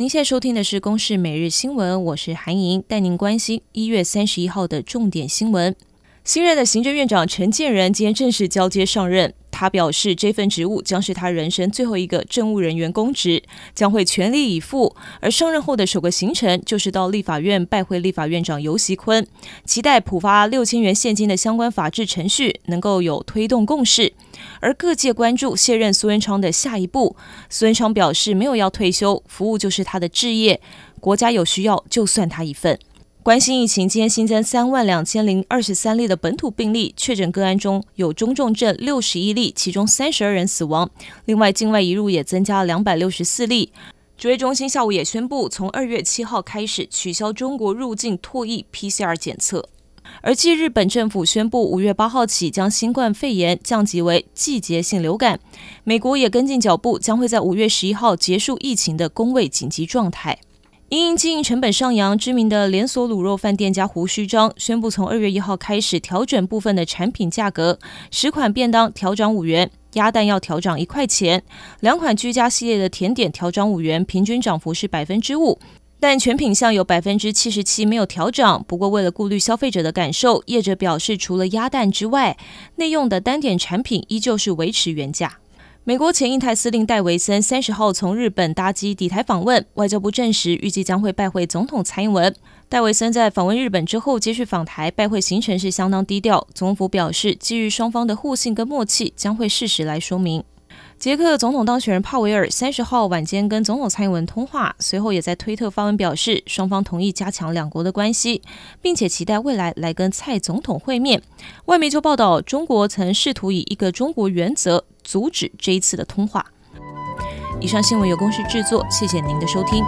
您现在收听的是《公视每日新闻》，我是韩莹，带您关心一月三十一号的重点新闻。新任的行政院长陈建仁今天正式交接上任。他表示，这份职务将是他人生最后一个政务人员公职，将会全力以赴。而上任后的首个行程就是到立法院拜会立法院长游锡堃，期待普发六千元现金的相关法制程序能够有推动共识。而各界关注卸任苏贞昌的下一步，苏贞昌表示没有要退休，服务就是他的志业，国家有需要就算他一份。关心疫情，今天新增三万两千零二十三例的本土病例，确诊个案中有中重症六十一例，其中三十二人死亡。另外，境外移入也增加了两百六十四例。指挥中心下午也宣布，从二月七号开始取消中国入境唾液 PCR 检测。而继日本政府宣布五月八号起将新冠肺炎降级为季节性流感，美国也跟进脚步，将会在五月十一号结束疫情的公卫紧急状态。因经营成本上扬，知名的连锁卤肉饭店家胡须张宣布，从二月一号开始调整部分的产品价格，十款便当调涨五元，鸭蛋要调涨一块钱，两款居家系列的甜点调涨五元，平均涨幅是百分之五，但全品项有百分之七十七没有调涨。不过，为了顾虑消费者的感受，业者表示，除了鸭蛋之外，内用的单点产品依旧是维持原价。美国前印太司令戴维森三十号从日本搭机抵台访问，外交部证实预计将会拜会总统蔡英文。戴维森在访问日本之后继续访台，拜会行程是相当低调。总府表示，基于双方的互信跟默契，将会适时来说明。捷克总统当选人帕维尔三十号晚间跟总统蔡英文通话，随后也在推特发文表示，双方同意加强两国的关系，并且期待未来来跟蔡总统会面。外媒就报道，中国曾试图以一个中国原则阻止这一次的通话。以上新闻由公视制作，谢谢您的收听。